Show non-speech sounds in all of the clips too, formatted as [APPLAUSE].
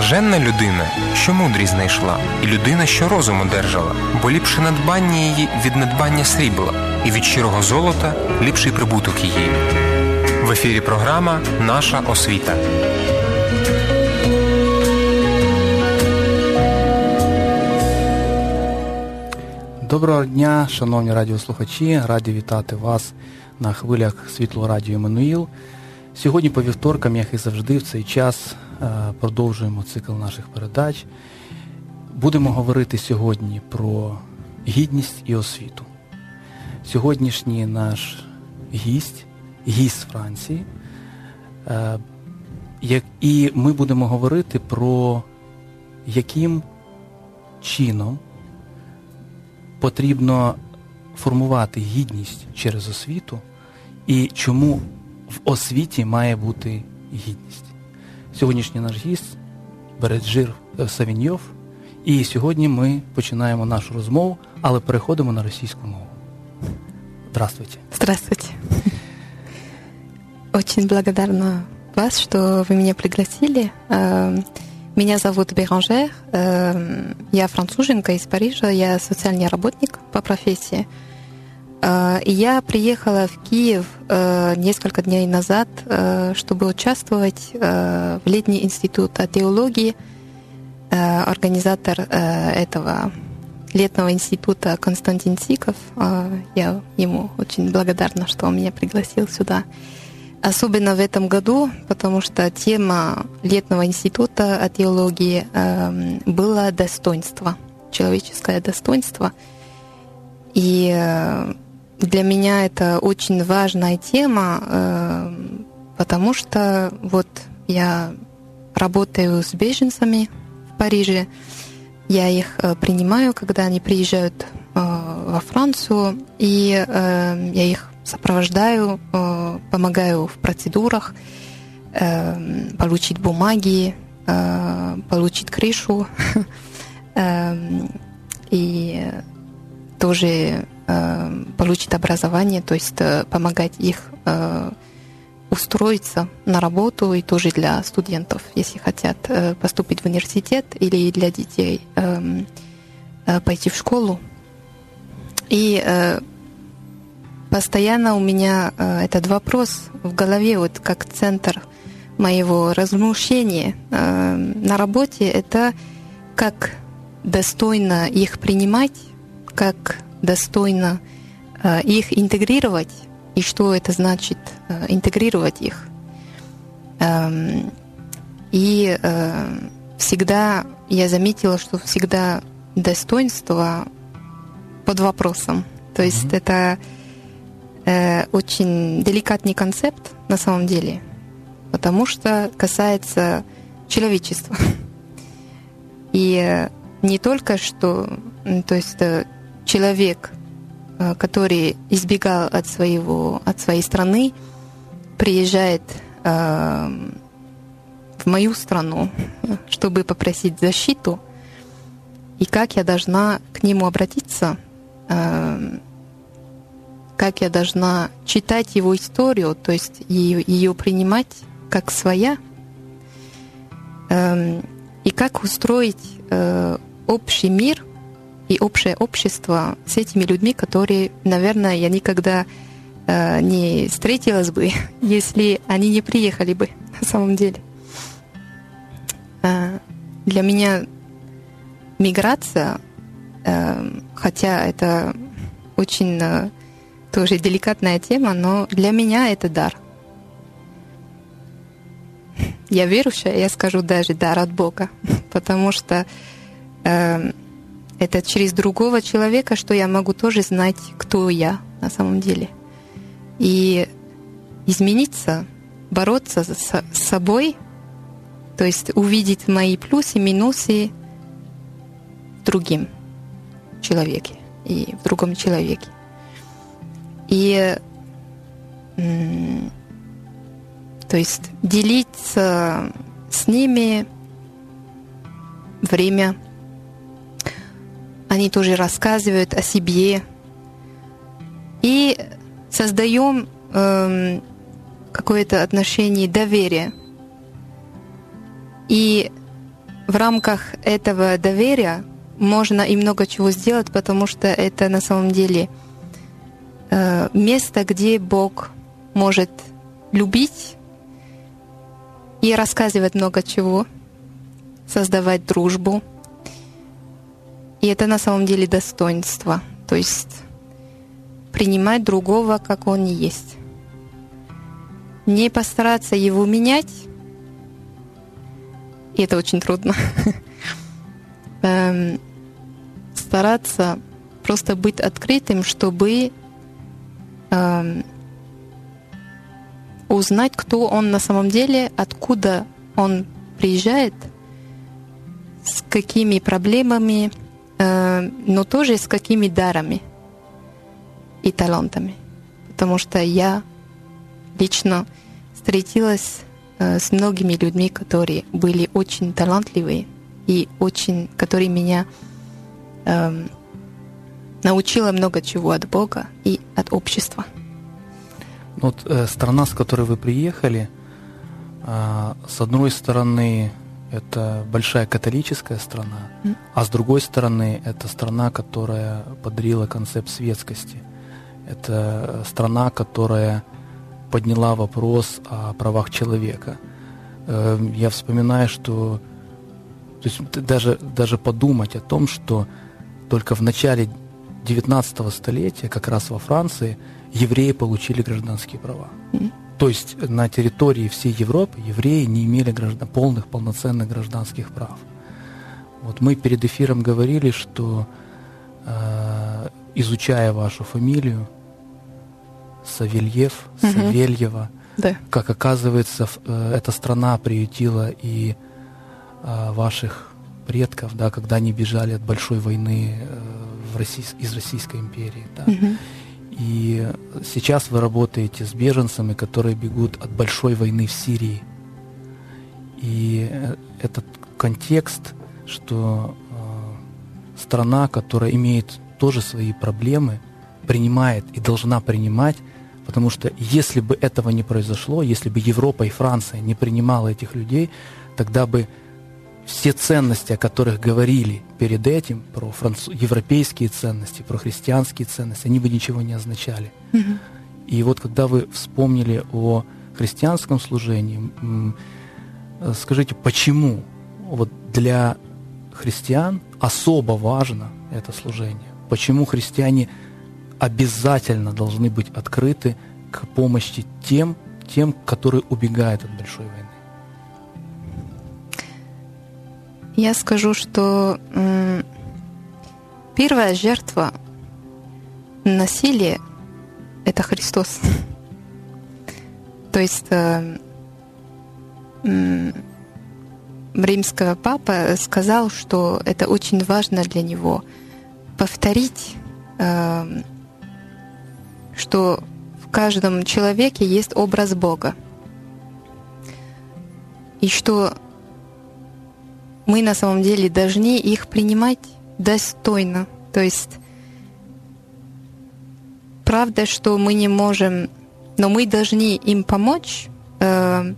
Блаженна людина, що мудрість знайшла, і людина, що розум одержала, бо ліпше надбання її від надбання срібла, і від щирого золота ліпший прибуток її. В ефірі програма Наша освіта. Доброго дня, шановні радіослухачі, раді вітати вас на хвилях світло радіо Еммануїл. Сьогодні по вівторкам, як і завжди, в цей час продовжуємо цикл наших передач. Будемо говорити сьогодні про гідність і освіту. Сьогоднішній наш гість, гість Франції. Е, і ми будемо говорити про яким чином потрібно формувати гідність через освіту і чому в освіті має бути гідність. Сьогоднішній наш гість Береджир Савіньов. І сьогодні ми починаємо нашу розмову, але переходимо на російську мову. Здравствуйте. Здравствуйте. Очень благодарна вас, что вы меня пригласили. Меня зовут Беранжер, эм, я француженка из Парижа, я социальный работник по профессии. Э, и я приехала в Киев э, несколько дней назад, э, чтобы участвовать в летний институт теологии. Организатор этого летного института Константин Сиков. Я ему очень благодарна, что он меня пригласил сюда. Особенно в этом году, потому что тема летного института теологии э, была достоинство, человеческое достоинство. И э, для меня это очень важная тема, э, потому что вот я работаю с беженцами в Париже, я их э, принимаю, когда они приезжают э, во Францию, и я их сопровождаю, помогаю в процедурах, получить бумаги, получить крышу. [LAUGHS] И тоже получить образование, то есть помогать их устроиться на работу и тоже для студентов, если хотят поступить в университет или для детей пойти в школу. И постоянно у меня э, этот вопрос в голове, вот как центр моего размышления э, на работе, это как достойно их принимать, как достойно э, их интегрировать и что это значит э, интегрировать их. Эм, и э, всегда я заметила, что всегда достоинство под вопросом. То есть mm-hmm. это э, очень деликатный концепт на самом деле, потому что касается человечества. [LAUGHS] И не только что, то есть человек, э, который избегал от своего, от своей страны, приезжает э, в мою страну, [LAUGHS] чтобы попросить защиту, и как я должна к нему обратиться, э, как я должна читать его историю, то есть ее, ее принимать как своя, эм, и как устроить общий мир и общее общество с этими людьми, которые, наверное, я никогда э, не встретилась бы, [LAUGHS] если они не приехали бы [LAUGHS] на самом деле. Э, для меня миграция, э, хотя это очень э, тоже деликатная тема, но для меня это дар. Я верующая, я скажу даже дар от Бога, [LAUGHS] потому что э, это через другого человека, что я могу тоже знать, кто я на самом деле. И измениться, бороться с собой, то есть увидеть мои плюсы, минусы в другим человеке и в другом человеке. И то есть делиться с ними время. Они тоже рассказывают о себе. И создаем э, какое-то отношение доверия. И в рамках этого доверия можно и много чего сделать, потому что это на самом деле э, место, где Бог может любить и рассказывать много чего, создавать дружбу. И это на самом деле достоинство. То есть принимать другого, как он есть. Не постараться его менять, и это очень трудно. [LAUGHS] Эм, стараться просто быть открытым, чтобы эм, узнать, кто он на самом деле, откуда он приезжает, с какими проблемами, но тоже с какими дарами и талантами. Потому что я лично встретилась э, с многими людьми, которые были очень талантливые и очень, которые меня э, научила много чего от Бога и от общества. Вот э, страна, с которой вы приехали, э, с одной стороны, это большая католическая страна, mm. а с другой стороны, это страна, которая подарила концепт светскости. Это страна, которая подняла вопрос о правах человека. Э, я вспоминаю, что то есть даже, даже подумать о том, что только в начале 19 столетия, как раз во Франции, евреи получили гражданские права. Mm. То есть на территории всей Европы евреи не имели граждан, полных, полноценных гражданских прав. Вот мы перед эфиром говорили, что э, изучая вашу фамилию, Савельев, угу. Савельева. Да. Как оказывается, э, эта страна приютила и э, ваших предков, да, когда они бежали от большой войны э, в Россий, из Российской империи. Да. Угу. И сейчас вы работаете с беженцами, которые бегут от большой войны в Сирии. И этот контекст, что э, страна, которая имеет тоже свои проблемы, принимает и должна принимать Потому что если бы этого не произошло, если бы Европа и Франция не принимала этих людей, тогда бы все ценности, о которых говорили перед этим, про француз... европейские ценности, про христианские ценности, они бы ничего не означали. Mm-hmm. И вот когда вы вспомнили о христианском служении, скажите, почему вот для христиан особо важно это служение? Почему христиане обязательно должны быть открыты к помощи тем, тем, которые убегают от большой войны? Я скажу, что первая жертва насилия — это Христос. То есть э, римского папа сказал, что это очень важно для него повторить э, что в каждом человеке есть образ Бога. И что мы на самом деле должны их принимать достойно. То есть правда, что мы не можем, но мы должны им помочь э,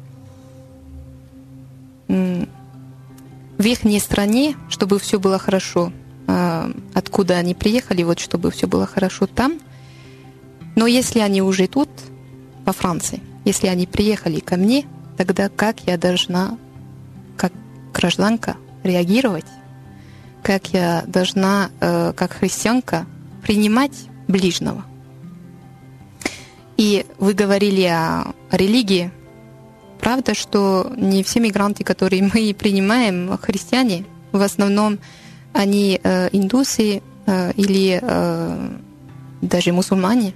в их стране, чтобы все было хорошо. Э, откуда они приехали, вот чтобы все было хорошо там – но если они уже тут, во Франции, если они приехали ко мне, тогда как я должна, как гражданка, реагировать? Как я должна, э, как христианка, принимать ближнего? И вы говорили о, религии. Правда, что не все мигранты, которые [LAUGHS] мы принимаем, христиане, в основном они э, индусы э, или даже мусульмане.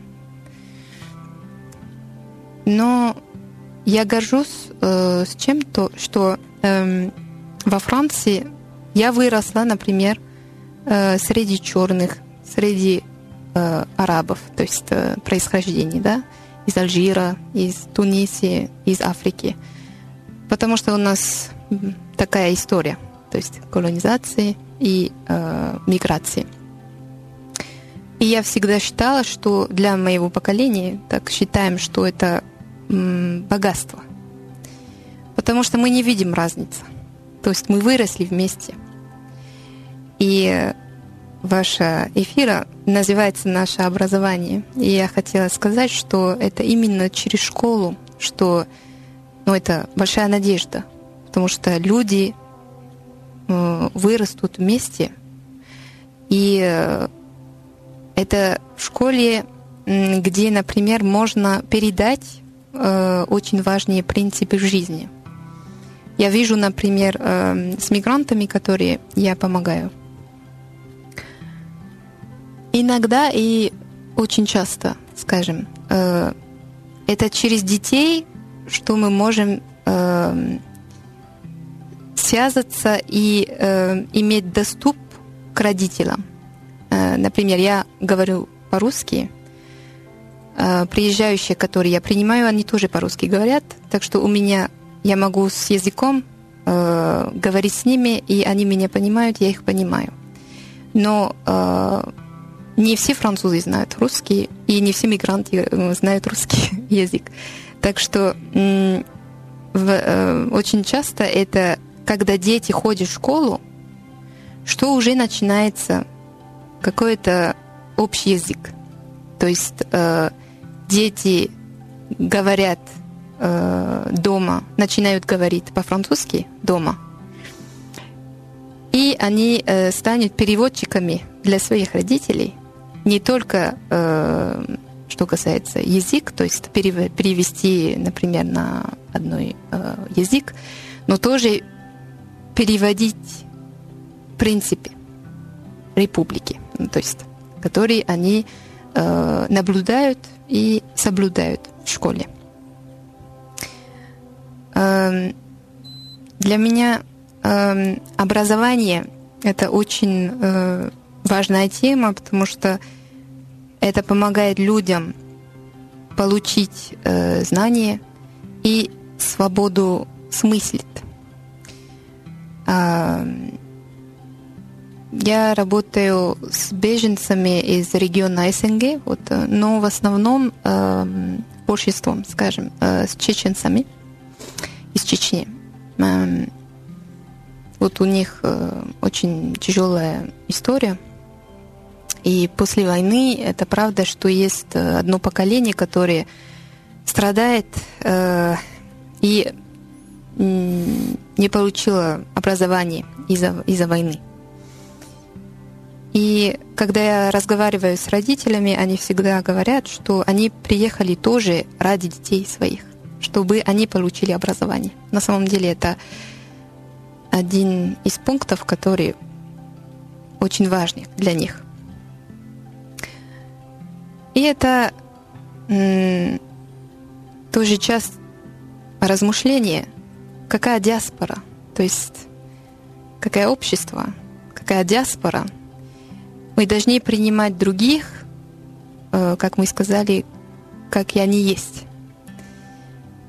Но я горжусь э, с чем-то, что э, во Франции я выросла, например, э, среди черных, среди э, арабов, то есть э, происхождения, да, из Алжира, из Туниса, из Африки. Потому что у нас такая история, то есть колонизации и э, миграции. И я всегда считала, что для моего поколения, так считаем, что это богатство. Потому что мы не видим разницы. То есть мы выросли вместе. И ваша эфира называется «Наше образование». И я хотела сказать, что это именно через школу, что ну, это большая надежда, потому что люди э, вырастут вместе. И э, это в школе, где, например, можно передать э, очень важные принципы жизни. Я вижу, например, с мигрантами, которые я помогаю – Иногда и очень часто, скажем, э, это через детей, что мы можем э, связаться и э, иметь доступ к родителям. Например, я говорю по-русски, приезжающие, которые я принимаю, они тоже по-русски говорят, так что у меня я могу с языком говорить с ними, и они меня понимают, я их понимаю. Но не все французы знают русский, и не все мигранты э, знают русский [LAUGHS] язык. Так что э, очень часто это, когда дети ходят в школу, что уже начинается какой-то общий язык. То есть э, дети говорят э, дома, начинают говорить по-французски дома, и они э, станут переводчиками для своих родителей – не только э, что касается язык, то есть перевести, например, на одной э, язык, но тоже переводить в принципе республики, ну, то есть которые они э, наблюдают и соблюдают в школе. Э, для меня э, образование это очень э, важная тема, потому что это помогает людям получить э, знания и свободу смыслить. Э, я работаю с беженцами из региона СНГ, вот, э, но в основном э, большинством, скажем, э, с чеченцами из Чечни. Э, вот у них э, очень тяжелая история – и после войны это правда, что есть э, одно поколение, которое страдает э, и не получило образование из-за из войны. И когда я разговариваю с родителями, они всегда говорят, что они приехали тоже ради детей своих, чтобы они получили образование. На самом деле это один из пунктов, который очень важный для них. И это тоже часть размышления, какая диаспора, то есть какое общество, какая диаспора. Мы должны принимать других, э, как мы сказали, как и они есть.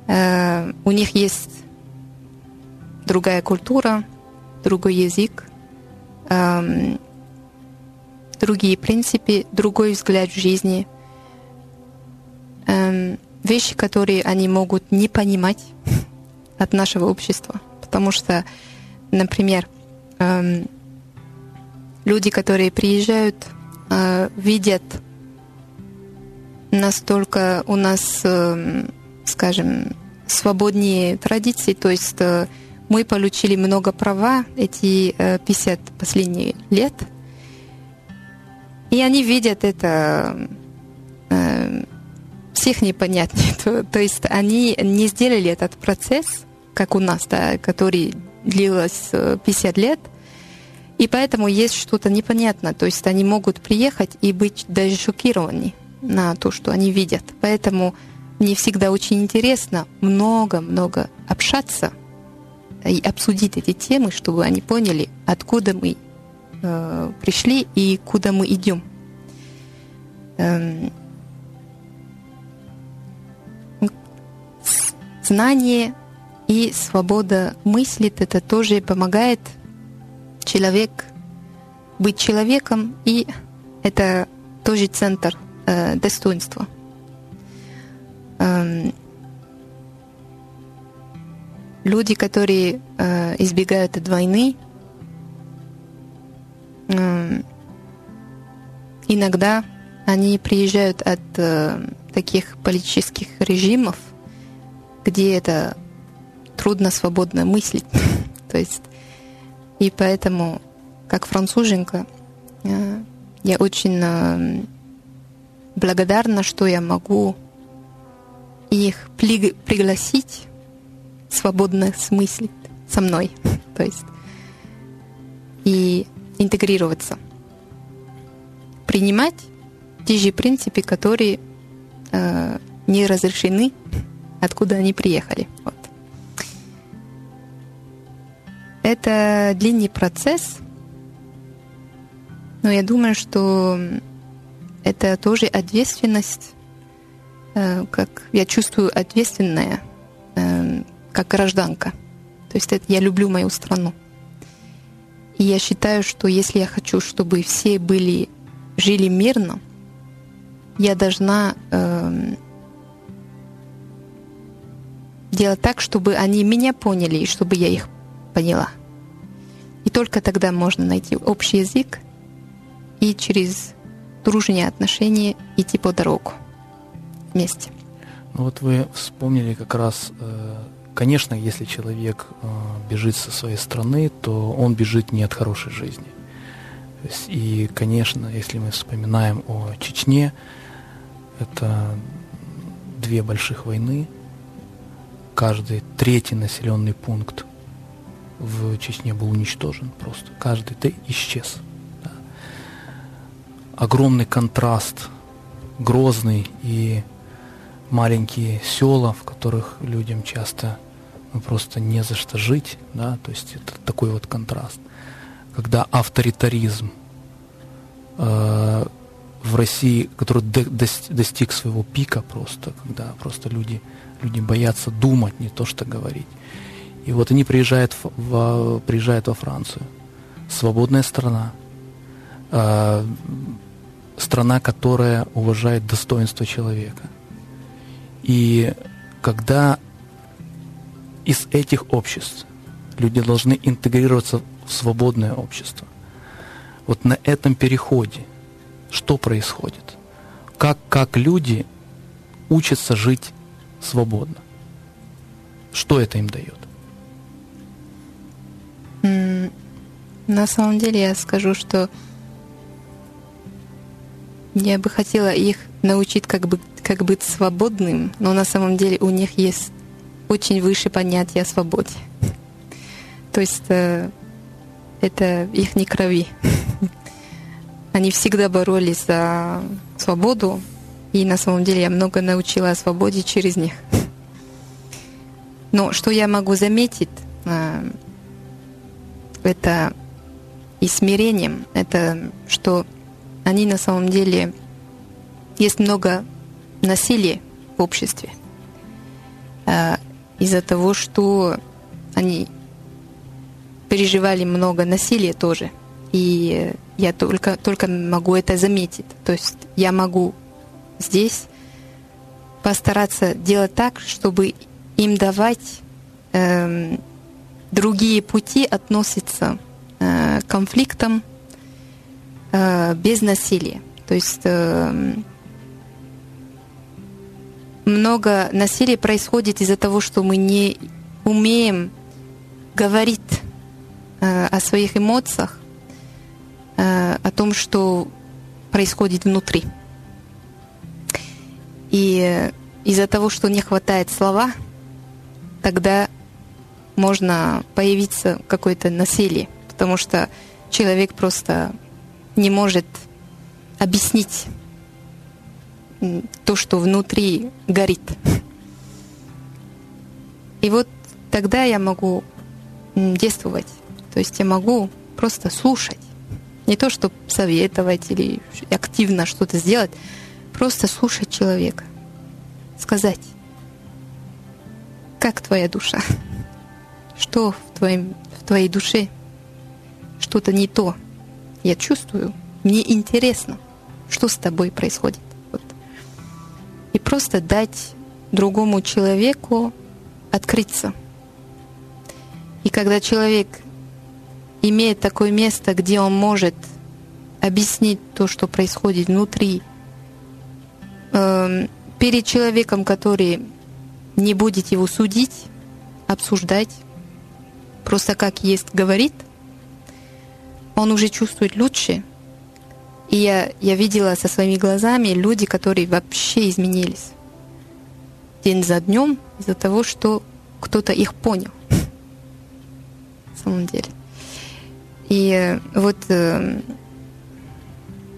Э, у них есть другая культура, другой язык, э, другие принципы, другой взгляд в жизни – эм, вещи, которые они могут не понимать [LAUGHS] от нашего общества. Потому что, например, эм, люди, которые приезжают, э, видят настолько у нас, скажем, свободнее традиции, то есть э, мы получили много права эти э, 50 последних лет, и они видят это э, всех непонятнее. [LAUGHS] То, то есть они не сделали этот процесс, как у нас, да, который длился 50 лет, и поэтому есть что-то непонятно. То есть они могут приехать и быть даже шокированы на то, что они видят. Поэтому мне всегда очень интересно много-много общаться и обсудить эти темы, чтобы они поняли, откуда мы э, пришли и куда мы идем. Эм, знание и свобода мыслит, это тоже помогает человек быть человеком, и это тоже центр э, достоинства. Эм, люди, которые э, избегают от войны, э, иногда они приезжают от э, таких политических режимов, где это трудно свободно мыслить. [LAUGHS] То есть, и поэтому, как француженка, э, я очень э, благодарна, что я могу их пригласить свободно смыслить со мной. [LAUGHS] То есть и интегрироваться. Принимать те же принципы, которые э, не разрешены, [LAUGHS] откуда они приехали. Вот. Это длинный процесс, но я думаю, что это тоже ответственность, как я чувствую ответственная, э, как гражданка. То есть это, я люблю мою страну. И я считаю, что если я хочу, чтобы все были, жили мирно, я должна э, делать так, чтобы они меня поняли и чтобы я их поняла. И только тогда можно найти общий язык и через дружные отношения идти по дорогу вместе. Ну вот вы вспомнили как раз, э, конечно, если человек э, бежит со своей страны, то он бежит не от хорошей жизни. И, конечно, если мы вспоминаем о Чечне, это две больших войны, каждый третий населенный пункт в Чечне был уничтожен просто. Каждый ты исчез. Да. Огромный контраст, грозный и маленькие села, в которых людям часто ну, просто не за что жить, да, то есть это такой вот контраст. Когда авторитаризм э, в России, который достиг своего пика просто, когда просто люди, люди боятся думать, не то что говорить. И вот они приезжают, в, приезжают во Францию. Свободная страна. Э, страна, которая уважает достоинство человека. И когда из этих обществ люди должны интегрироваться в свободное общество, вот на этом переходе что происходит? Как, как люди учатся жить свободно? Что это им дает? На самом деле я скажу, что я бы хотела их научить как бы как быть свободным, но на самом деле у них есть очень выше понятие о свободе. То есть э, это их не крови. Они всегда боролись за свободу, и на самом деле я много научила о свободе через них. Но что я могу заметить, э, это и смирением, это что они на самом деле есть много насилия в обществе а, из-за того, что они переживали много насилия тоже. И я только, только могу это заметить. То есть я могу здесь постараться делать так, чтобы им давать эм, другие пути относиться э, к конфликтам э, без насилия. То есть э, много насилия происходит из-за того, что мы не умеем говорить э, о своих эмоциях, э, о том, что происходит внутри. И из-за того, что не хватает слова, тогда можно появиться какое-то насилие, потому что человек просто не может объяснить то, что внутри горит. И вот тогда я могу действовать. То есть я могу просто слушать. Не то, чтобы советовать или активно что-то сделать, просто слушать человека. Сказать, как твоя душа? что в, твоем, в твоей душе что-то не то. Я чувствую, мне интересно, что с тобой происходит. И просто дать другому человеку открыться когда человек имеет такое место, где он может объяснить то, что происходит внутри, э, перед человеком, который не будет его судить, обсуждать, просто как есть говорит, он уже чувствует лучше. И я, я видела со своими глазами люди, которые вообще изменились день за днем из-за того, что кто-то их понял. [LAUGHS] На самом деле. И э, вот э,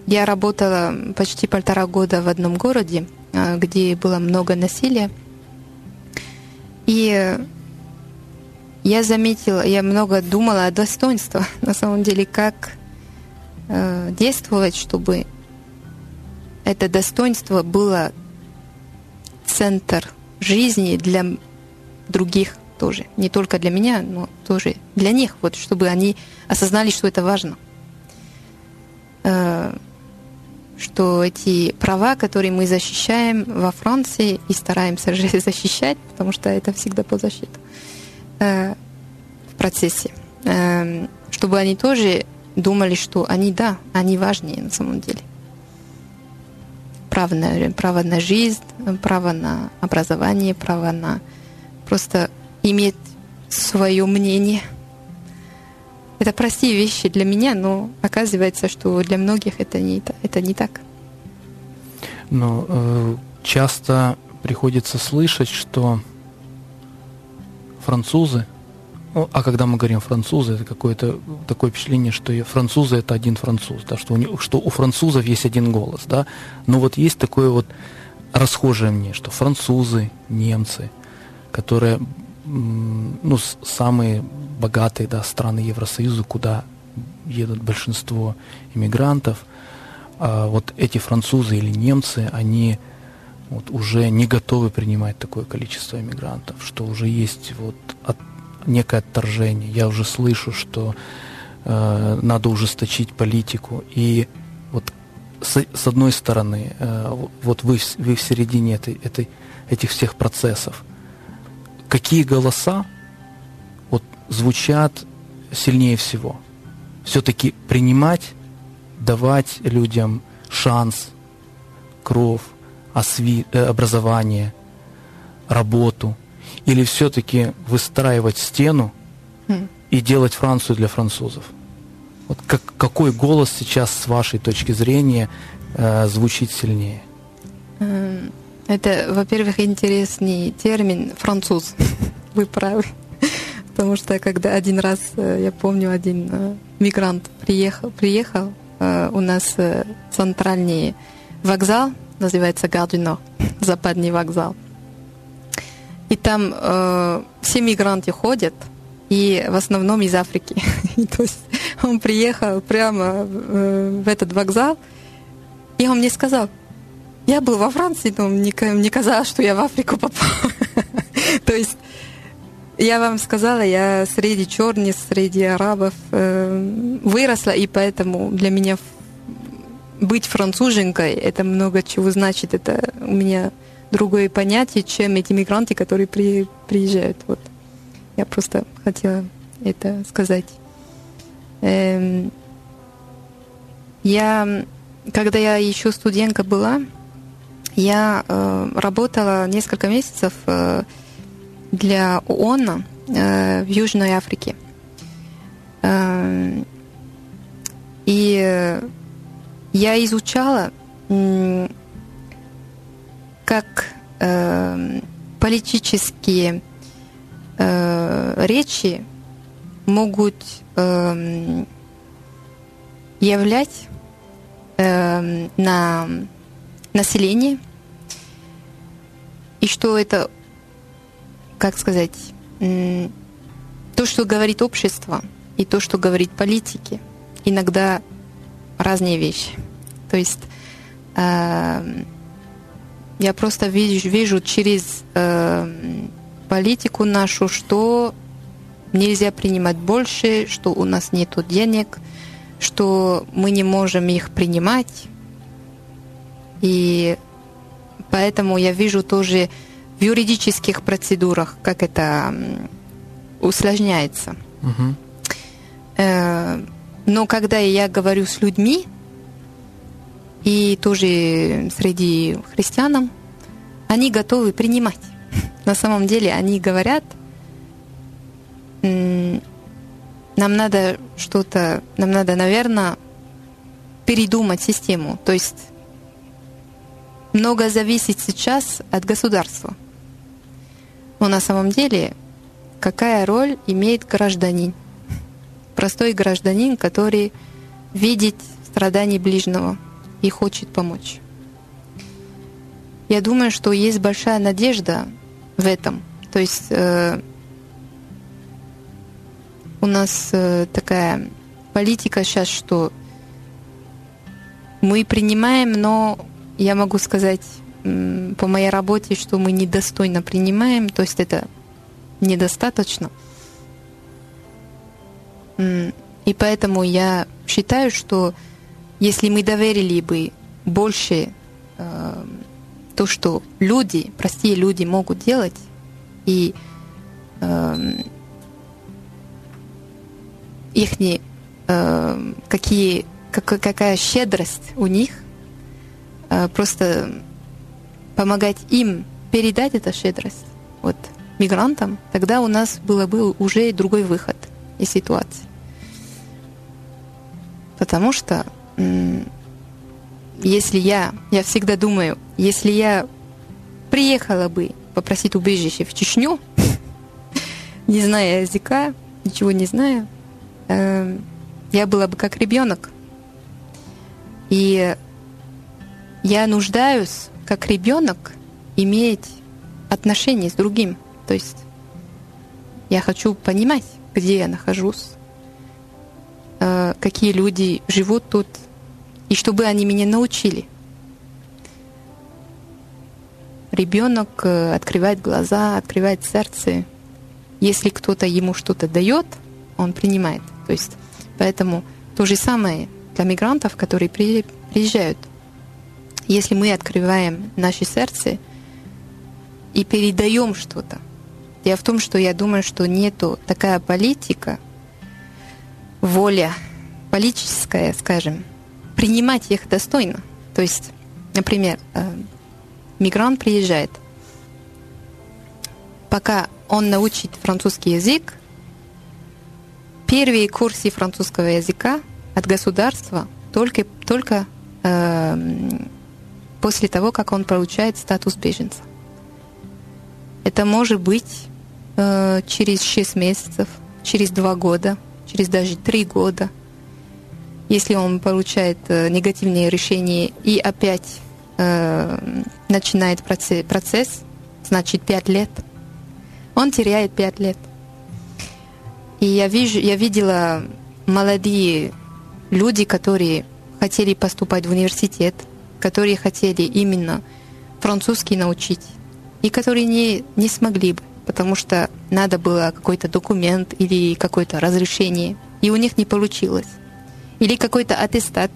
я работала почти полтора года в одном городе, э, где было много насилия. И я заметила, я много думала о достоинстве, [LAUGHS] на самом деле, как э, действовать, чтобы это достоинство было центр жизни для других тоже. Не только для меня, но тоже для них, вот, чтобы они осознали, что это важно. Э, что эти права, которые мы защищаем во Франции и стараемся [LAUGHS] защищать, потому что это всегда по защите э, в процессе, э, чтобы они тоже думали, что они, да, они важнее на самом деле. Право на, право на жизнь, право на образование, право на просто иметь свое мнение. Это простые вещи для меня, но оказывается, что для многих это не, это не так. Но э, часто приходится слышать, что французы, ну, а когда мы говорим французы, это какое-то такое впечатление, что французы это один француз, да, что, у, них, что у французов есть один голос, да. Но вот есть такое вот расхожее мне, что французы, немцы, которые ну, самые богатые да, страны Евросоюза, куда едут большинство иммигрантов, а вот эти французы или немцы, они вот уже не готовы принимать такое количество иммигрантов, что уже есть вот от, некое отторжение. Я уже слышу, что э, надо ужесточить политику. И вот с, с одной стороны, э, вот вы, вы в середине этой, этой, этих всех процессов, какие голоса вот, звучат сильнее всего? Все-таки принимать, давать людям шанс, кровь, осви, э, образование, работу, или все-таки выстраивать стену mm. и делать Францию для французов? Вот как, какой голос сейчас, с вашей точки зрения, э, звучит сильнее? Эм, это, во-первых, интересный термин француз. [LAUGHS] Вы правы. Потому что когда один раз, э, я помню, один э, мигрант приехал, приехал э, у нас центральный вокзал, называется Гардино, [LAUGHS] западный вокзал. И там э, все мигранты ходят, и в основном из Африки. [LAUGHS] То есть он приехал прямо э, в этот вокзал, и он мне сказал, я был во Франции, но мне, мне казалось, что я в Африку попал. [LAUGHS] То есть я вам сказала, я среди черных, среди арабов э, выросла, и поэтому для меня быть француженкой, это много чего значит. Это у меня другое понятие, чем эти мигранты, которые при, приезжают. Вот. Я просто хотела это сказать. Эм, я, когда я еще студентка была, я э, работала несколько месяцев э, для ООН э, в Южной Африке. Э, и я изучала, как э, политические э, речи могут э, являть э, на население, и что это, как сказать, то, что говорит общество, и то, что говорит политики, иногда разные вещи. То есть э, я просто вижу, вижу через э, политику нашу, что нельзя принимать больше, что у нас нет денег, что мы не можем их принимать, и поэтому я вижу тоже в юридических процедурах, как это усложняется. Угу. Но когда я говорю с людьми, и тоже среди христиан, они готовы принимать. [LAUGHS] На самом деле они говорят, нам надо что-то, нам надо, наверное, передумать систему. То есть много зависит сейчас от государства. Но на самом деле, какая роль имеет гражданин? Простой гражданин, который видит страдания ближнего и хочет помочь. Я думаю, что есть большая надежда в этом. То есть э, у нас э, такая политика сейчас, что мы принимаем, но я могу сказать по моей работе, что мы недостойно принимаем, то есть это недостаточно. И поэтому я считаю, что если мы доверили бы больше э, то, что люди, простые люди могут делать, и э, их э, какие, как, какая щедрость у них, э, просто помогать им передать эту щедрость вот, мигрантам, тогда у нас было бы уже другой выход из ситуации. Потому что если я, я всегда думаю, если я приехала бы попросить убежище в Чечню, [LAUGHS] не зная языка, ничего не зная, э, я была бы как ребенок. И я нуждаюсь, как ребенок, иметь отношения с другим. То есть я хочу понимать, где я нахожусь, э, какие люди живут тут, и чтобы они меня научили. Ребенок э, открывает глаза, открывает сердце. Если кто-то ему что-то дает, он принимает. То есть, поэтому то же самое для мигрантов, которые приезжают. Если мы открываем наше сердце и передаем что-то, Дело в том, что я думаю, что нету такая политика, воля политическая, скажем, принимать их достойно. То есть, например, э, мигрант приезжает, пока он научит французский язык, первые курсы французского языка от государства только, только э, после того, как он получает статус беженца. Это может быть э, через 6 месяцев, через 2 года, через даже 3 года. Если он получает э, негативные решения и опять э, начинает процесс, процесс, значит 5 лет, он теряет 5 лет. И я, вижу, я видела молодые люди, которые хотели поступать в университет, которые хотели именно французский научить, и которые не, не смогли бы, потому что надо было какой-то документ или какое-то разрешение, и у них не получилось. Или какой-то аттестат.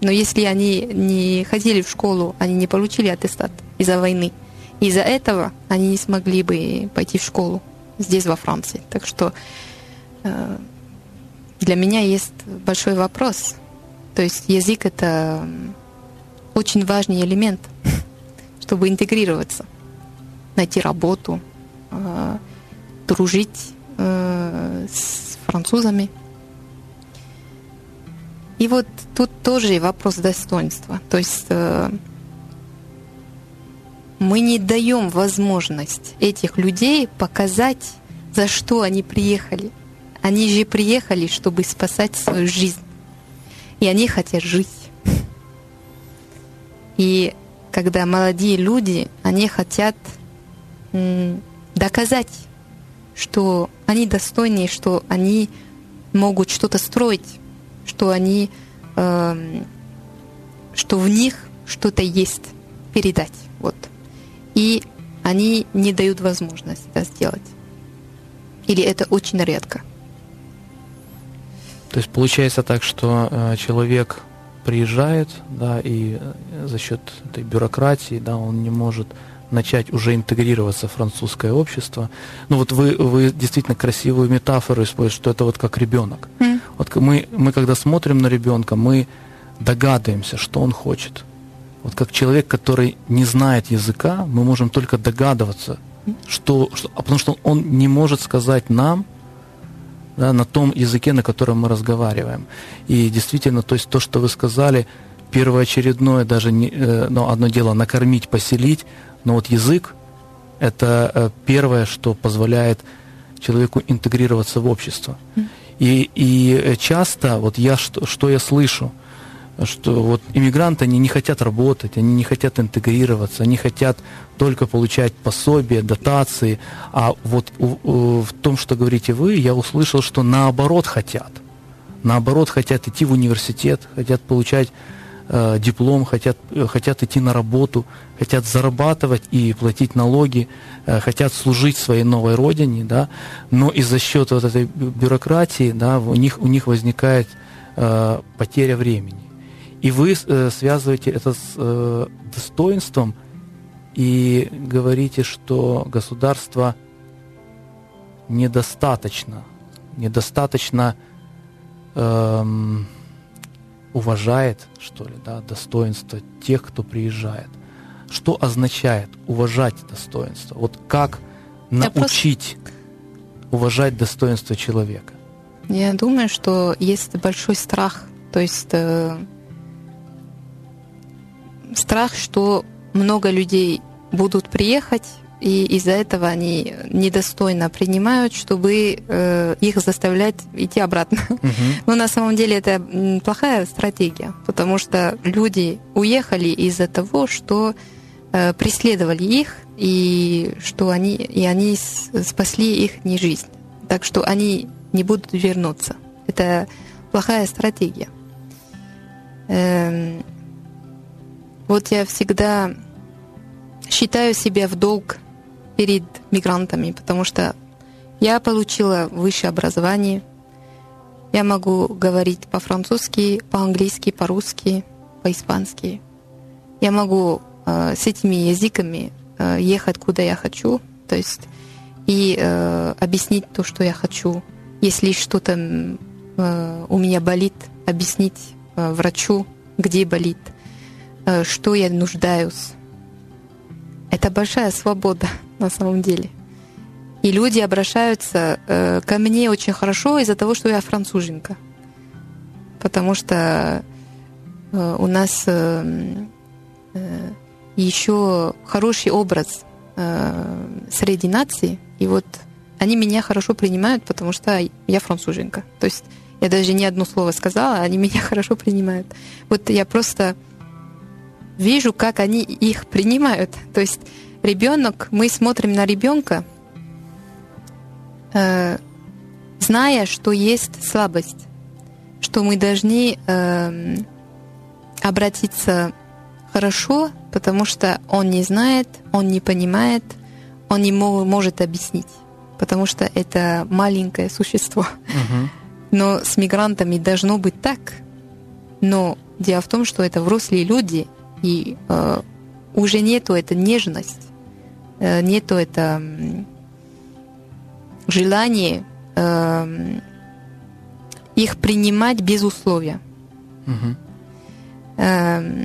Но если они не ходили в школу, они не получили аттестат из-за войны. Из-за этого они не смогли бы пойти в школу здесь, во Франции. Так что Э, для меня есть большой вопрос. То есть язык — это очень важный элемент, [LAUGHS] чтобы интегрироваться, найти работу, э, дружить э, с французами. И вот тут тоже вопрос достоинства. То есть мы не даем возможность этих людей показать, за что они приехали – они же приехали, чтобы спасать свою жизнь. И они хотят жить. [LAUGHS] И когда молодые люди, они хотят доказать, что они достойны, что они могут что-то строить, что они, э, что в них что-то есть передать, вот. И они не дают возможность это сделать. Или это очень редко. То есть получается так, что э, человек приезжает, да, и э, за счет этой бюрократии, да, он не может начать уже интегрироваться в французское общество. Ну вот вы, вы действительно красивую метафору используете, что это вот как ребенок. Mm. Вот мы, мы когда смотрим на ребенка, мы догадываемся, что он хочет. Вот как человек, который не знает языка, мы можем только догадываться, что, что а потому что он не может сказать нам да, на том языке, на котором мы разговариваем. И действительно, то есть то, что вы сказали, первоочередное, даже не, э, ну, одно дело накормить, поселить, но вот язык – это э, первое, что позволяет человеку интегрироваться в общество. И, и часто, вот я, что, что я слышу – что вот иммигранты, они не хотят работать, они не хотят интегрироваться, они хотят только получать пособия, дотации, а вот в том, что говорите вы, я услышал, что наоборот хотят. Наоборот хотят идти в университет, хотят получать э, диплом, хотят, э, хотят идти на работу, хотят зарабатывать и платить налоги, э, хотят служить своей новой родине, да, но и за счет вот этой бюрократии, да, у них, у них возникает э, потеря времени. И вы э, связываете это с э, достоинством и говорите, что государство недостаточно, недостаточно эм, уважает, что ли, да, достоинство тех, кто приезжает. Что означает уважать достоинство? Вот как научить просто... уважать достоинство человека? Я думаю, что есть большой страх, то есть э, страх, что много людей будут приехать, и из-за этого они недостойно принимают, чтобы э, их заставлять идти обратно. Uh-huh. [LAUGHS] Но на самом деле это плохая стратегия, потому что люди уехали из-за того, что э, преследовали их и что они и они спасли их не жизнь, так что они не будут вернуться. Это плохая стратегия. Эм, вот я всегда считаю себя в долг перед мигрантами, потому что я получила высшее образование. Я могу говорить по-французски, по-английски, по-русски, по-испански. Я могу э, с этими языками э, ехать куда я хочу, то есть и э, объяснить то, что я хочу. Если что-то э, у меня болит, объяснить э, врачу, где болит – Э, что я нуждаюсь. Это большая свобода на самом деле. И люди обращаются э, ко мне очень хорошо из-за того, что я француженка. Потому что э, у нас э, э, еще хороший образ э, среди наций. И вот они меня хорошо принимают, потому что я француженка. То есть я даже не одно слово сказала, они меня [LAUGHS] хорошо принимают. Вот я просто вижу, как они их принимают. То есть ребенок, мы смотрим на ребенка, э, зная, что есть слабость, что мы должны э, обратиться хорошо, потому что он не знает, он не понимает, он не может объяснить, потому что это маленькое существо. Uh-huh. Но с мигрантами должно быть так. Но дело в том, что это взрослые люди, и э, уже нету эта нежность, э, нету это э, желание э, их принимать без условия. Угу. Э,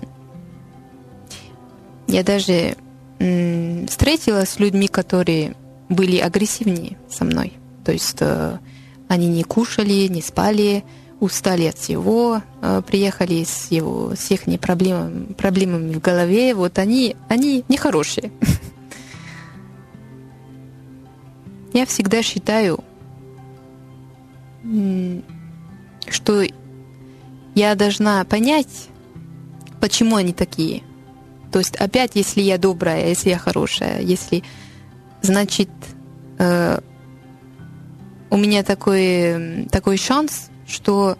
я даже э, встретилась с людьми, которые были агрессивнее со мной. То есть э, они не кушали, не спали, устали от всего, э, приехали с его с их проблемами, проблемами в голове, вот они, они нехорошие. [LAUGHS] Я всегда считаю, что я должна понять, почему они такие. То есть опять, если я добрая, если я хорошая, если, значит, э, у меня такой, такой шанс что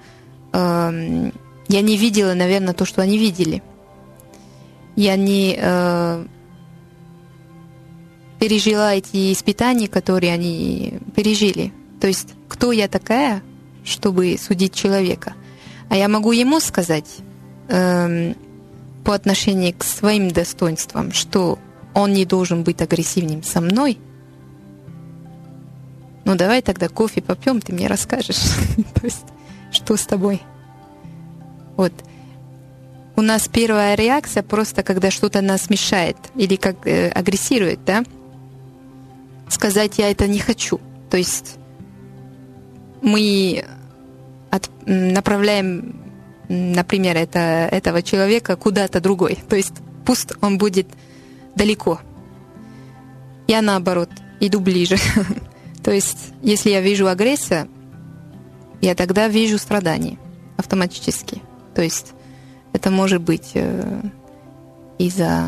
э, я не видела, наверное, то, что они видели. Я не э, пережила эти испытания, которые они пережили. То есть, кто я такая, чтобы судить человека? А я могу ему сказать э, по отношению к своим достоинствам, что он не должен быть агрессивным со мной, ну давай тогда кофе попьем, ты мне расскажешь. [LAUGHS] То есть, что с тобой? Вот. У нас первая реакция просто, когда что-то нас мешает или как э, агрессирует, да? Сказать я это не хочу. То есть мы от, направляем, например, это, этого человека куда-то другой. То есть пусть он будет далеко. Я наоборот иду ближе. [LAUGHS] То есть, если я вижу агрессию, я тогда вижу страдания автоматически. То есть это может быть э, из-за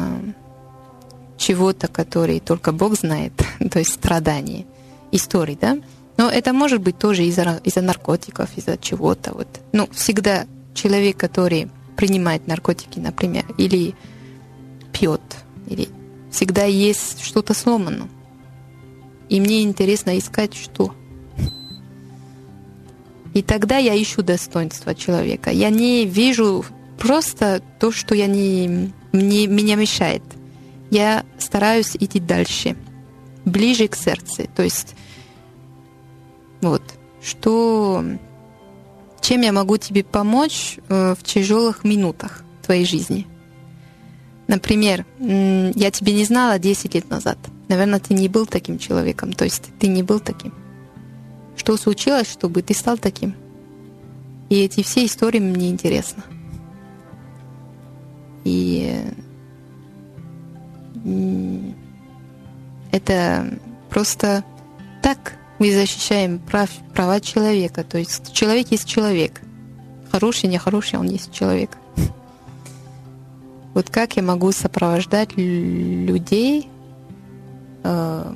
чего-то, который только Бог знает, [LAUGHS] то есть страдания, истории, да? Но это может быть тоже из-за из наркотиков, из-за чего-то. Вот. Ну, всегда человек, который принимает наркотики, например, или пьет, или всегда есть что-то сломано. И мне интересно искать что. И тогда я ищу достоинство человека. Я не вижу просто то, что я не, мне, меня мешает. Я стараюсь идти дальше, ближе к сердцу. То есть, вот, что, чем я могу тебе помочь э, в тяжелых минутах твоей жизни. Например, я тебя не знала 10 лет назад – Наверное, ты не был таким человеком, то есть ты не был таким. Что случилось, чтобы ты стал таким? И эти все истории мне интересны. И это просто так мы защищаем прав, права человека. То есть человек есть человек. Хороший, нехороший, он есть человек. Вот как я могу сопровождать людей в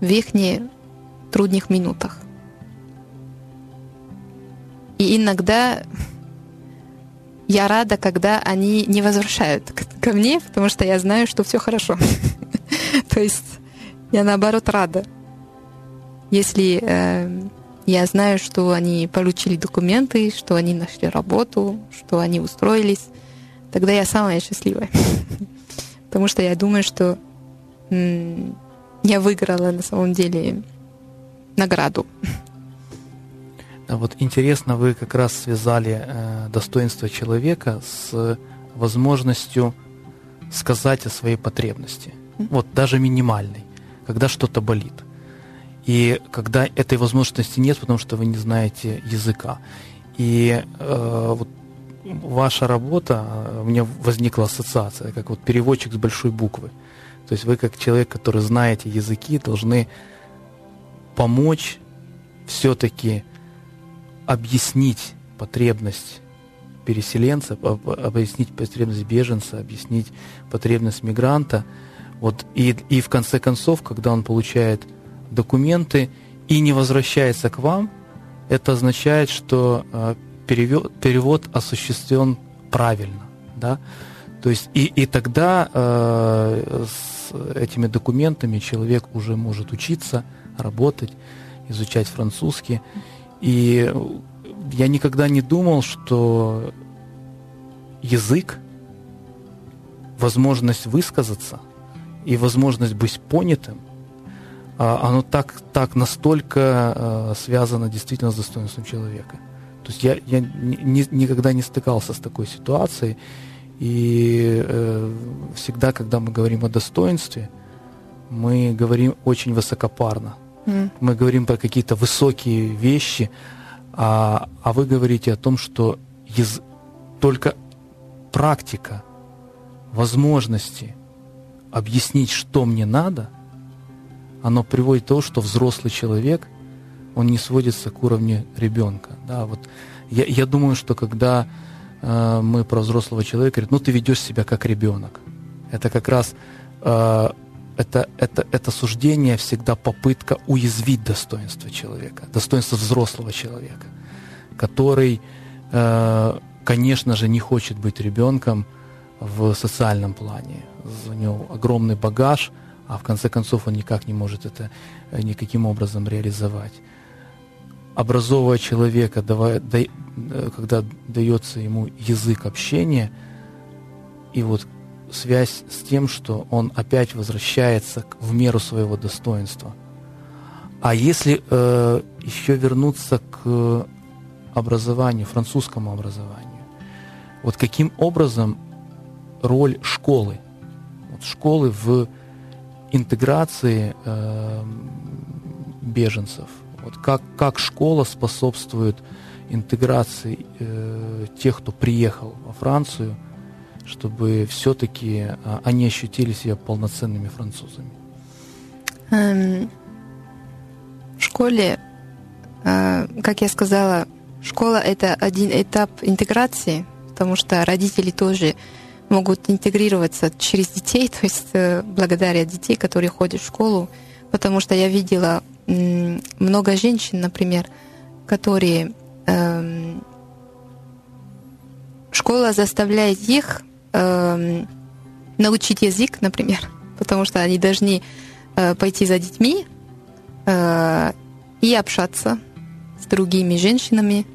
их трудных минутах. И иногда я рада, когда они не возвращают ко мне, потому что я знаю, что все хорошо. [LAUGHS] То есть я наоборот рада. Если э, я знаю, что они получили документы, что они нашли работу, что они устроились, тогда я самая счастливая. [LAUGHS] Потому что я думаю, что я выиграла на самом деле награду. А вот интересно, вы как раз связали э, достоинство человека с возможностью сказать о своей потребности. Вот даже минимальной, когда что-то болит. И когда этой возможности нет, потому что вы не знаете языка. И э, вот ваша работа, э, у меня возникла ассоциация, как вот переводчик с большой буквы. То есть вы как человек, который знаете языки, должны помочь все-таки объяснить потребность переселенца, объяснить потребность беженца, объяснить потребность мигранта. Вот, и, и в конце концов, когда он получает документы и не возвращается к вам, это означает, что э, перевод, перевод осуществлен правильно. Да? То есть и, и тогда э, этими документами человек уже может учиться, работать, изучать французский. И я никогда не думал, что язык, возможность высказаться и возможность быть понятым, а, оно так, так настолько а, связано действительно с достоинством человека. То есть я, я ни, никогда не стыкался с такой ситуацией. И э, всегда, когда мы говорим о достоинстве, мы говорим очень высокопарно. Mm. Мы говорим про какие-то высокие вещи, а, а вы говорите о том, что яз... только практика возможности объяснить, что мне надо, оно приводит к тому, что взрослый человек, он не сводится к уровню ребенка. Да, вот я, я думаю, что когда Э, мы про взрослого человека говорим, ну ты ведешь себя как ребенок. Это как раз э, это, это, это суждение всегда попытка уязвить достоинство человека, достоинство взрослого человека, который, э, конечно же, не хочет быть ребенком в социальном плане. У него огромный багаж, а в конце концов он никак не может это никаким образом реализовать образовывая человека, давая, да, э, когда дается ему язык общения, и вот связь с тем, что он опять возвращается в меру своего достоинства. А если э, еще вернуться к образованию, французскому образованию, вот каким образом роль школы, вот школы в интеграции э, беженцев, вот как, как школа способствует интеграции э, тех, кто приехал во Францию, чтобы все-таки э, они ощутили себя полноценными французами? Эм, в школе, э, как я сказала, школа это один этап интеграции, потому что родители тоже могут интегрироваться через детей, [LAUGHS] то есть э, благодаря детей, которые ходят в школу, потому что я видела много женщин, например, которые эм, школа заставляет их эм, научить язык, например, потому что они должны э, пойти за детьми э, и общаться с другими женщинами.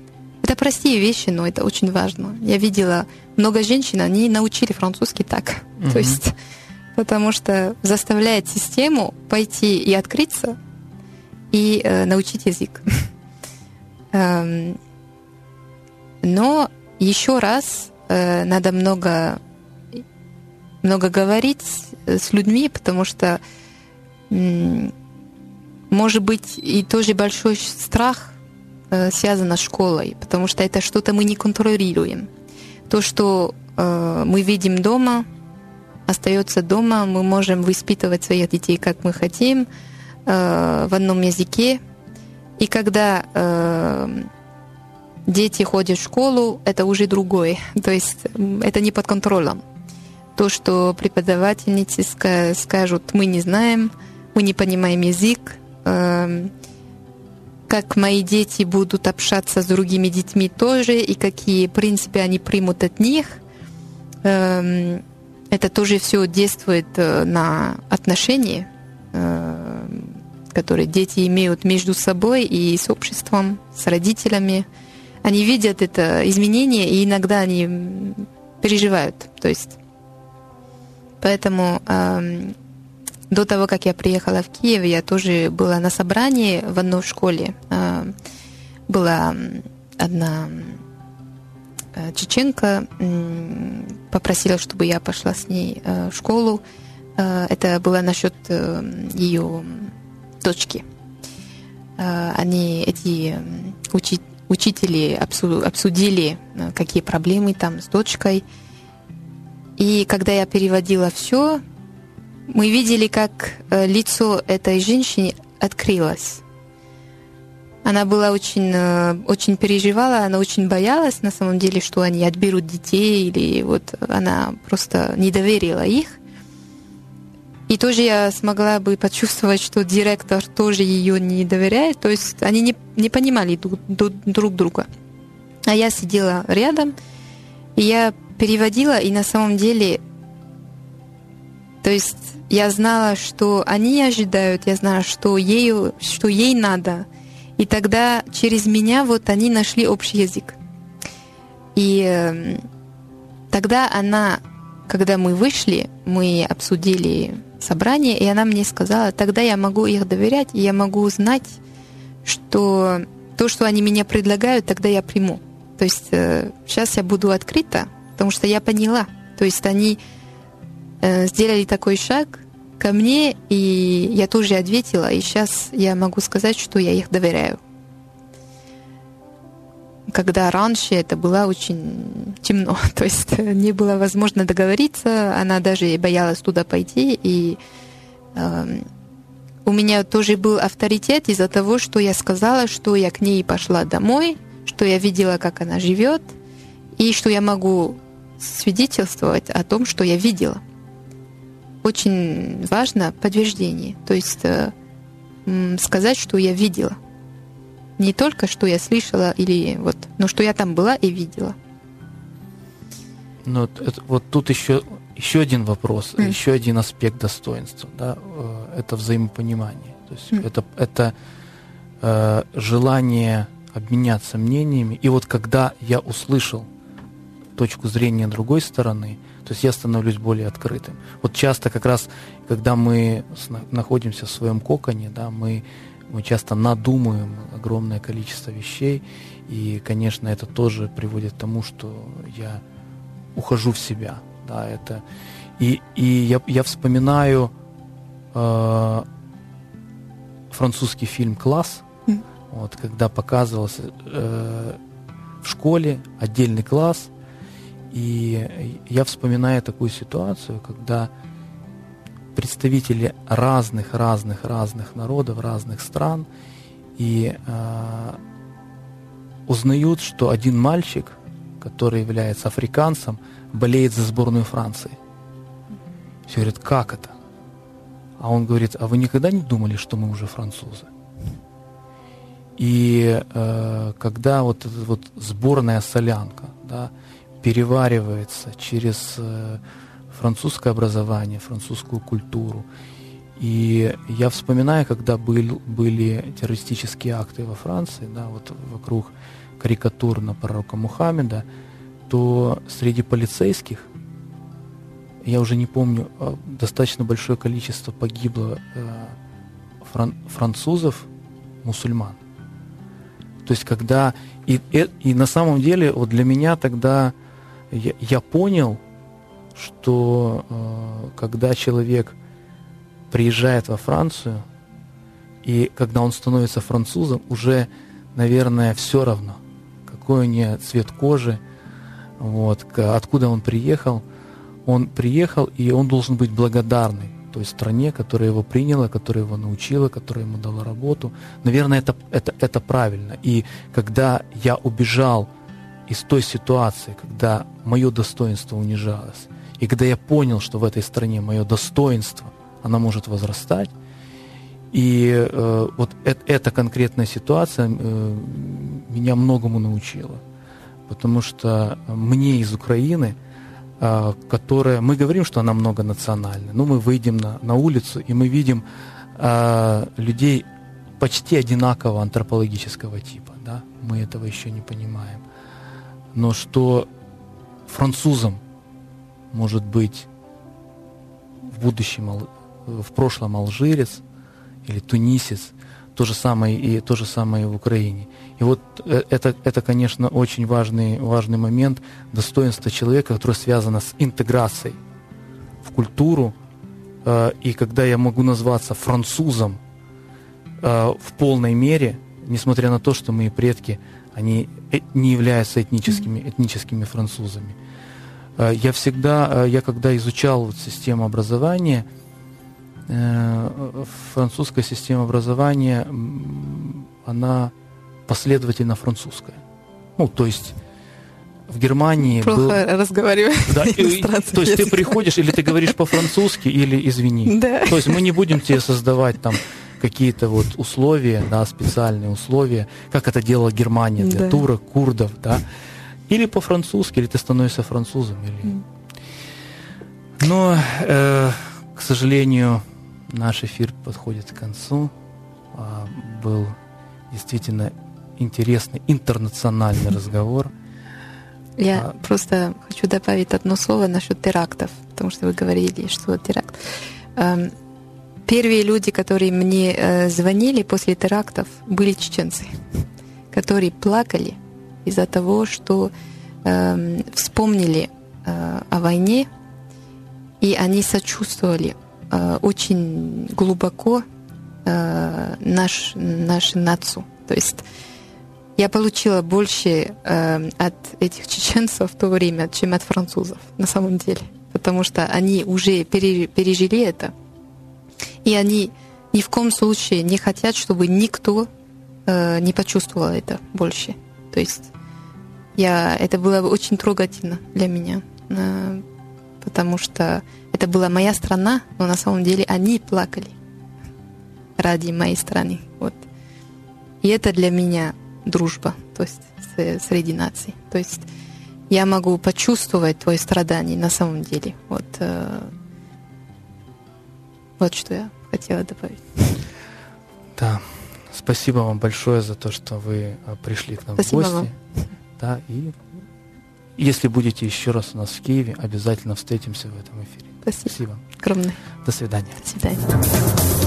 Это простые вещи, но это очень важно. Я видела много женщин, они научили французский так. Mm-hmm. [LAUGHS] То есть, потому что заставляет систему пойти и открыться, и э, научить язык. [LAUGHS] Эм, но еще раз э, надо много, много говорить с людьми, потому что может быть и тоже большой страх э, связан с школой, потому что это что-то мы не контролируем. То, что мы видим дома, остается дома, мы можем воспитывать своих детей, как мы хотим, э, в одном языке. И когда э, дети ходят в школу, это уже другое. [LAUGHS] То есть это не под контролем. То, что преподавательницы скажут, мы не знаем, мы не понимаем язык, э, как мои дети будут общаться с другими детьми тоже, и какие принципы они примут от них. Э, это тоже все действует э, на отношения. Э, которые дети имеют между собой и с обществом, с родителями. Они видят это изменение, и иногда они переживают. То есть, поэтому э, до того, как я приехала в Киев, я тоже была на собрании в одной школе. Э, была одна э, чеченка, э, попросила, чтобы я пошла с ней э, в школу. Э, это было насчет э, ее дочки. Э, они, эти учи, учители обсудили, э, какие проблемы там с дочкой. И когда я переводила все, мы видели, как э, лицо этой женщины открылось. Она была очень, очень переживала, она очень боялась на самом деле, что они отберут детей, или вот она просто не доверила их. И тоже я смогла бы почувствовать, что директор тоже ее не доверяет. То есть они не, не понимали друг, друг друга. А я сидела рядом, и я переводила, и на самом деле, то есть я знала, что они ожидают, я знала, что ей, что ей надо. И тогда через меня вот они нашли общий язык. И э, тогда она, когда мы вышли, мы обсудили собрание, и она мне сказала, тогда я могу их доверять, и я могу знать, что то, что они меня предлагают, тогда я приму. То есть э, сейчас я буду открыта, потому что я поняла. То есть они э, сделали такой шаг ко мне, и я тоже ответила, и сейчас я могу сказать, что я их доверяю когда раньше это было очень темно, [LAUGHS] то есть не было возможно договориться, она даже боялась туда пойти, и э, у меня тоже был авторитет из-за того, что я сказала, что я к ней пошла домой, что я видела, как она живет, и что я могу свидетельствовать о том, что я видела. Очень важно подтверждение, то есть э, сказать, что я видела не только что я слышала или вот, но что я там была и видела. Ну, это, вот тут еще, еще один вопрос, mm. еще один аспект достоинства, да, э, это взаимопонимание. То есть mm. это, это э, желание обменяться мнениями. И вот когда я услышал точку зрения другой стороны, То есть я становлюсь более открытым. Вот часто как раз, когда мы находимся в своем коконе, да, мы, мы часто надумаем огромное количество вещей, и, конечно, это тоже приводит к тому, что я ухожу в себя. Да, это... И, и я, я вспоминаю э, французский фильм «Класс», mm. вот, когда показывался э, в школе отдельный класс, и я вспоминаю такую ситуацию, когда представители разных, разных, разных народов, разных стран, и э, узнают, что один мальчик, который является африканцем, болеет за сборную Франции. Все говорят, как это? А он говорит, а вы никогда не думали, что мы уже французы? И э, когда вот эта вот сборная солянка да, переваривается через э, французское образование, французскую культуру, и я вспоминаю, когда был, были террористические акты во Франции, да, вот вокруг карикатур на пророка Мухаммеда, то среди полицейских, я уже не помню, а, достаточно большое количество погибло э, фран французов, мусульман. То есть когда... И, и, и на самом деле вот для меня тогда я, я понял, что э, когда человек приезжает во Францию, и когда он становится французом, уже, наверное, все равно, какой у него цвет кожи, вот, откуда он приехал. Он приехал, и он должен быть благодарный той стране, которая его приняла, которая его научила, которая ему дала работу. Наверное, это, это, это правильно. И когда я убежал из той ситуации, когда мое достоинство унижалось, и когда я понял, что в этой стране мое достоинство, оно может возрастать, и э, вот э, эта конкретная ситуация э, меня многому научила. Потому что мне из Украины, э, которая... Мы говорим, что она многонациональная, но мы выйдем на, на улицу, и мы видим э, людей почти одинакового антропологического типа. Да? Мы этого еще не понимаем. Но что французом может быть в будущем, в прошлом алжирец или тунисец, то же самое и то же самое и в Украине. И вот э, это, это конечно, очень важный, важный момент достоинства человека, который связано с интеграцией в культуру. Э, и когда я могу назваться французом э, в полной мере, несмотря на то, что мои предки, они не являются этническими, этническими французами. Я всегда, я когда изучал вот систему образования, французская система образования, она последовательно французская. Ну, то есть в Германии Плохо был... разговариваю. Да, [LAUGHS] и, то есть ты приходишь, или ты говоришь по-французски, или извини. Да. То есть мы не будем тебе создавать там какие-то вот условия, да, специальные условия, как это делала Германия для да. турок, курдов, да. Или по-французски, или ты становишься французом. Или... Но, э, к сожалению, наш эфир подходит к концу. А, был действительно интересный интернациональный разговор. Я а... просто хочу добавить одно слово насчет терактов, потому что вы говорили, что теракт. Первые люди, которые мне э, звонили после терактов, были чеченцы, которые плакали из-за того, что эм, вспомнили э, о войне, и они сочувствовали э, очень глубоко наш, нашу нацию. То есть я получила больше э, от этих чеченцев в то время, чем от французов, на самом деле. Потому что они уже пережили это. И они ни в коем случае не хотят, чтобы никто э, не почувствовал это больше. То есть я, это было очень трогательно для меня. Э, потому что это была моя страна, но на самом деле они плакали ради моей страны. Вот. И это для меня дружба, то есть среди наций. То есть я могу почувствовать твои страдания на самом деле. Вот, э, вот что я хотела добавить. Да, спасибо вам большое за то, что вы э, пришли к нам Спасибо в гости. Вам. Да, и Если будете еще раз у нас в Киеве, обязательно встретимся в этом эфире. Спасибо. Спасибо. Огромное. До свидания. До свидания.